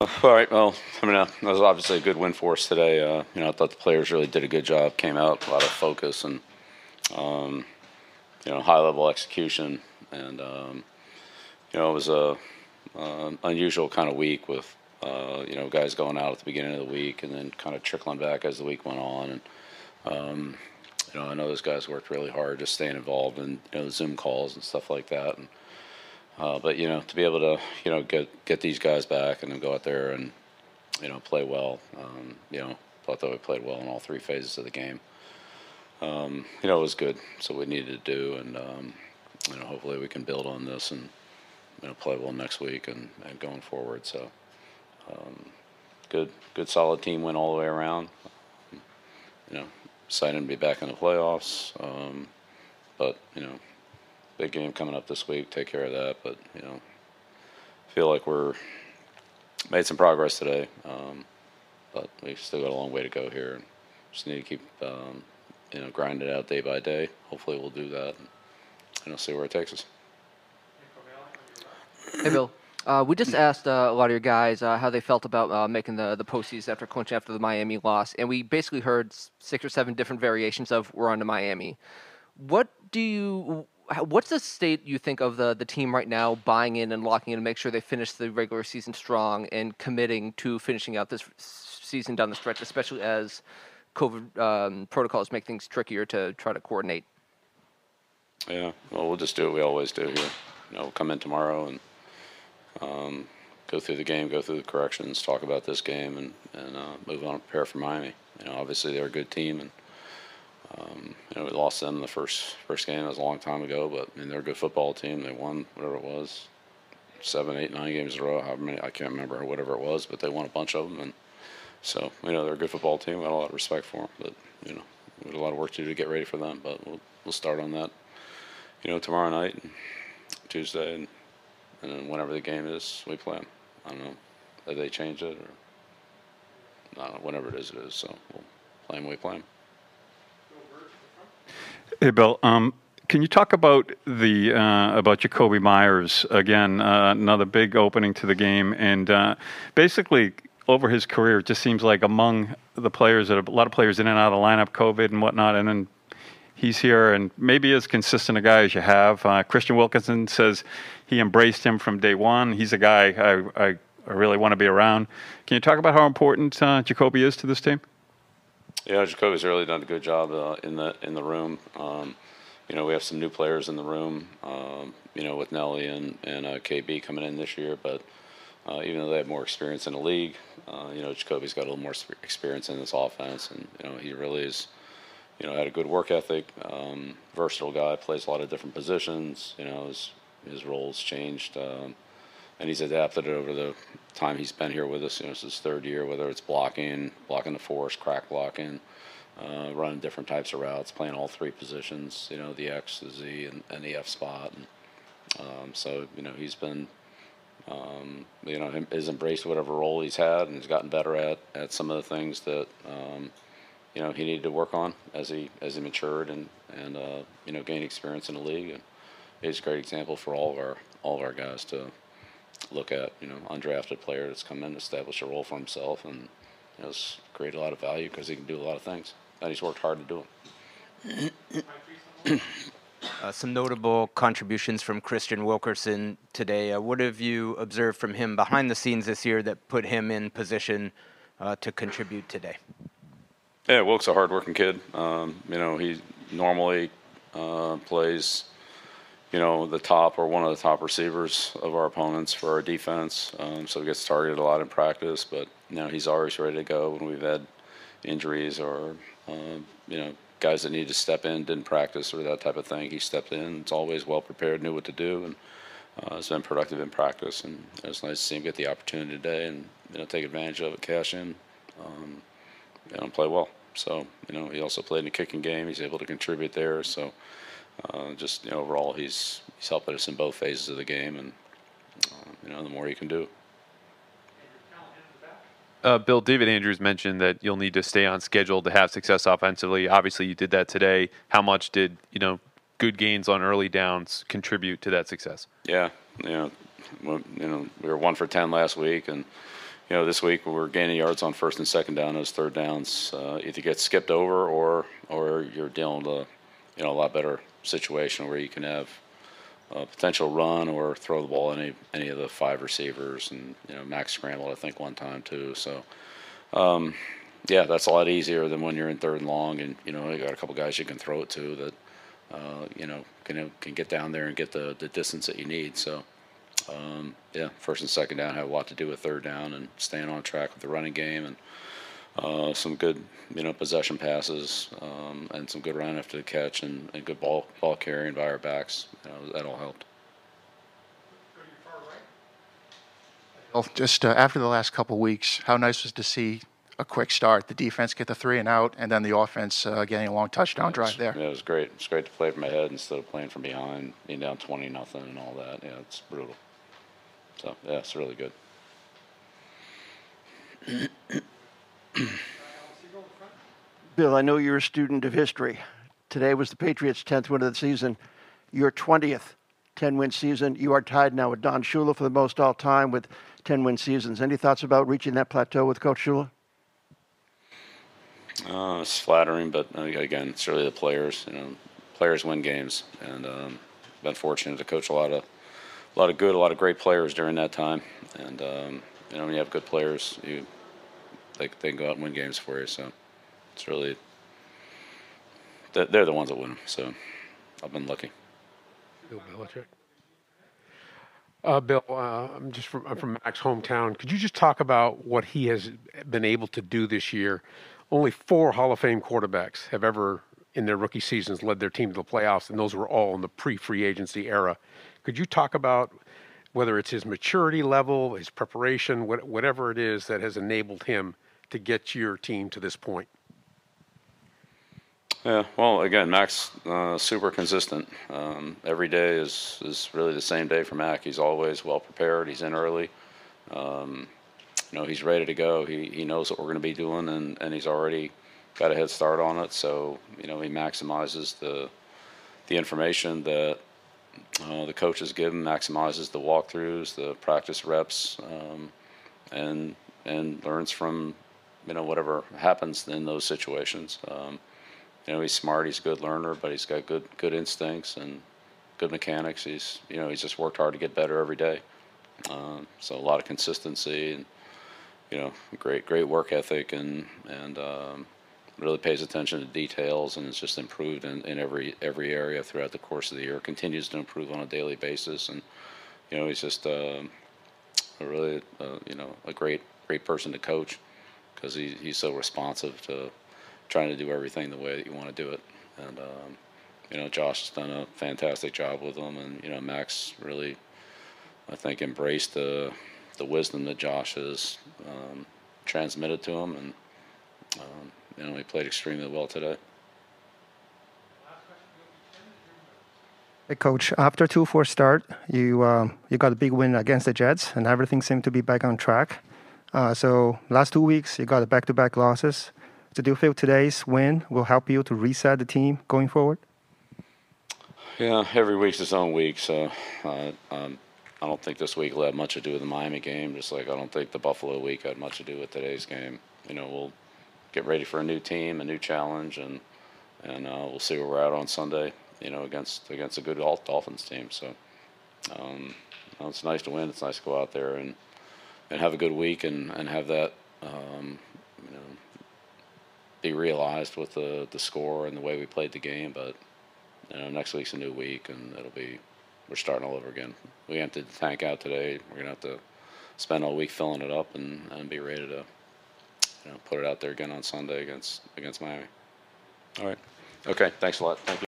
All right. Well, I mean, uh, that was obviously a good win for us today. Uh, you know, I thought the players really did a good job. Came out a lot of focus and um, you know high level execution, and um, you know it was a uh, unusual kind of week with uh, you know guys going out at the beginning of the week and then kind of trickling back as the week went on. And um, you know, I know those guys worked really hard, just staying involved in you know Zoom calls and stuff like that. And uh, but you know, to be able to you know get get these guys back and then go out there and you know play well. Um, you know, thought that we played well in all three phases of the game. Um, you know, it was good. So we needed to do, and um, you know, hopefully we can build on this and you know play well next week and, and going forward. So um, good, good, solid team win all the way around. You know, excited to be back in the playoffs. Um, but you know, big game coming up this week. Take care of that. But you know, feel like we're made some progress today. Um, but we've still got a long way to go here, just need to keep um, you know grinding it out day by day. Hopefully, we'll do that, and know, see where it takes us. Hey, Bill. Uh, we just asked uh, a lot of your guys uh, how they felt about uh, making the the postseason after clinching after the Miami loss, and we basically heard six or seven different variations of "we're on to Miami." What do you? What's the state you think of the the team right now, buying in and locking in to make sure they finish the regular season strong and committing to finishing out this season down the stretch, especially as COVID um, protocols make things trickier to try to coordinate. Yeah, well, we'll just do what we always do here. You know, we'll come in tomorrow and um, go through the game, go through the corrections, talk about this game, and and uh, move on, prepare for Miami. You know, obviously they're a good team, and um, you know we lost them the first first game. That was a long time ago, but I mean they're a good football team. They won whatever it was, seven, eight, nine games in a row. How many? I can't remember whatever it was, but they won a bunch of them, and so you know they're a good football team. We got a lot of respect for them, but you know we got a lot of work to do to get ready for them. But we'll we'll start on that you know, tomorrow night, and Tuesday, and, and then whenever the game is, we play them. I don't know if they change it or know, whatever it is, it is. So we'll play them. we play 'em. Hey, Bill. Um, can you talk about the uh, about Jakobi Meyers again? Uh, another big opening to the game, and uh, basically over his career, it just seems like among the players that a lot of players in and out of the lineup, COVID and whatnot, and then he's here and maybe as consistent a guy as you have. Uh, Kristian Wilkinson says he embraced him from day one. He's a guy I, I, I really want to be around. Can you talk about how important uh, Jakobi is to this team? Yeah, Jakobi's really done a good job uh, in the in the room. Um, you know, we have some new players in the room. Um, you know, with Nelly and and uh, KB coming in this year, but uh, even though they have more experience in the league, uh, you know, Jakobi's got a little more experience in this offense, and you know, he really is. You know, had a good work ethic, um, versatile guy, plays a lot of different positions. You know, his his roles changed, um, and he's adapted it over the time he's been here with us. You know, it's his third year, whether it's blocking, blocking the force, crack blocking, uh, running different types of routes, playing all three positions. You know, the X, the Z, and, and the F spot. And um, so, you know, he's been, um, you know, him, has embraced whatever role he's had, and he's gotten better at at some of the things that. Um, you know, he needed to work on as he as he matured and and uh, you know gained experience in the league. And he's a great example for all of our all of our guys to look at. You know, undrafted player that's come in, established a role for himself, and you know, has created a lot of value because he can do a lot of things, and he's worked hard to do it. Uh, some notable contributions from Kristian Wilkerson today. Uh, what have you observed from him behind the scenes this year that put him in position uh, to contribute today? Yeah, Wilk's a hardworking kid. Um, you know, he normally uh, plays, you know, the top or one of the top receivers of our opponents for our defense. Um, so he gets targeted a lot in practice, but you know, he's always ready to go when we've had injuries or uh, you know guys that need to step in didn't practice or that type of thing. He stepped in. It's always well prepared, knew what to do, and uh, has been productive in practice. And it was nice to see him get the opportunity today and you know take advantage of it, cash in. Um, know, play well. So, you know, he also played in the kicking game. He's able to contribute there. So, uh, just you know, overall, he's he's helping us in both phases of the game, and uh, you know, the more he can do. Uh, Bill, David Andrews mentioned that you'll need to stay on schedule to have success offensively. Obviously, you did that today. How much did you know good gains on early downs contribute to that success? Yeah, you know, you know, we were one for ten last week, and you know, this week we're gaining yards on first and second down. Those third downs uh, either get skipped over or or you're dealing with a you know a lot better situation where you can have a potential run or throw the ball any any of the five receivers and you know Max scrambled I think one time too. So um, yeah, that's a lot easier than when you're in third and long and you know you got a couple guys you can throw it to that uh, you know can can get down there and get the the distance that you need. So um, yeah, first and second down have a lot to do with third down and staying on track with the running game and uh, some good, you know, possession passes um, and some good run after the catch and, and good ball ball carrying by our backs. You know, that all helped. Well, just uh, after the last couple weeks, how nice was to see a quick start, the defense get the three and out, and then the offense uh, getting a long touchdown drive there. Yeah, it was great. It's great to play from ahead instead of playing from behind, being down twenty nothing and all that. Yeah, it's brutal. So yeah, it's really good. Bill, I know you're a student of history. Today was the Patriots' 10th win of the season. Your 20th 10 win season. You are tied now with Don Shula for the most all time with 10 win seasons. Any thoughts about reaching that plateau with Coach Shula? Uh, it's flattering, but uh, again, it's really the players. You know, players win games, and um, been fortunate to coach a lot of, a lot of good, a lot of great players during that time. And um, you know, when you have good players, you they they can go out and win games for you. So it's really they're, the ones that win them. So I've been lucky. Bill Belichick. Uh, Bill, uh, I'm just from, I'm from Mac's hometown. Could you just talk about what he has been able to do this year? Only four Hall of Fame quarterbacks have ever, in their rookie seasons, led their team to the playoffs, and those were all in the pre-free agency era. Could you talk about whether it's his maturity level, his preparation, what, whatever it is that has enabled him to get your team to this point? Yeah, well, again, Mac's uh, super consistent. Um, every day is is really the same day for Mac. He's always well prepared. He's in early. Um, you know, he's ready to go. He he knows what we're going to be doing, and and he's already got a head start on it. So you know, he maximizes the the information that uh, the coaches give him, maximizes the walkthroughs, the practice reps, um, and and learns from you know whatever happens in those situations. Um, you know, he's smart. He's a good learner, but he's got good good instincts and good mechanics. He's you know he's just worked hard to get better every day. Um, so a lot of consistency and you know great great work ethic and and um, really pays attention to details and it's just improved in, in every every area throughout the course of the year. Continues to improve on a daily basis and you know he's just um a really uh, you know a great great person to coach because he, he's so responsive to trying to do everything the way that you want to do it. And um, you know, Josh has done a fantastic job with them, and you know, Max really, I think, embraced the the wisdom that Josh has um, transmitted to him, and um, you know, he played extremely well today. Hey, coach. After two four start, you uh, you got a big win against the Jets, and everything seemed to be back on track. Uh, so last two weeks, you got a back-to-back losses. So do you feel today's win will help you to reset the team going forward? Yeah, every week's its own week, so uh, um, I don't think this week will have much to do with the Miami game. Just like I don't think the Buffalo week had much to do with today's game. You know, we'll get ready for a new team, a new challenge, and and uh, we'll see where we're at on Sunday. You know, against against a good Dolphins team. So um, know, it's nice to win. It's nice to go out there and and have a good week and and have that um, you know be realized with the the score and the way we played the game. But you know, next week's a new week, and it'll be we're starting all over again. We emptied the tank out today. We're gonna have to spend all week filling it up and, and be ready to you know put it out there again on Sunday against against Miami. All right. Okay. Thanks a lot. Thank you.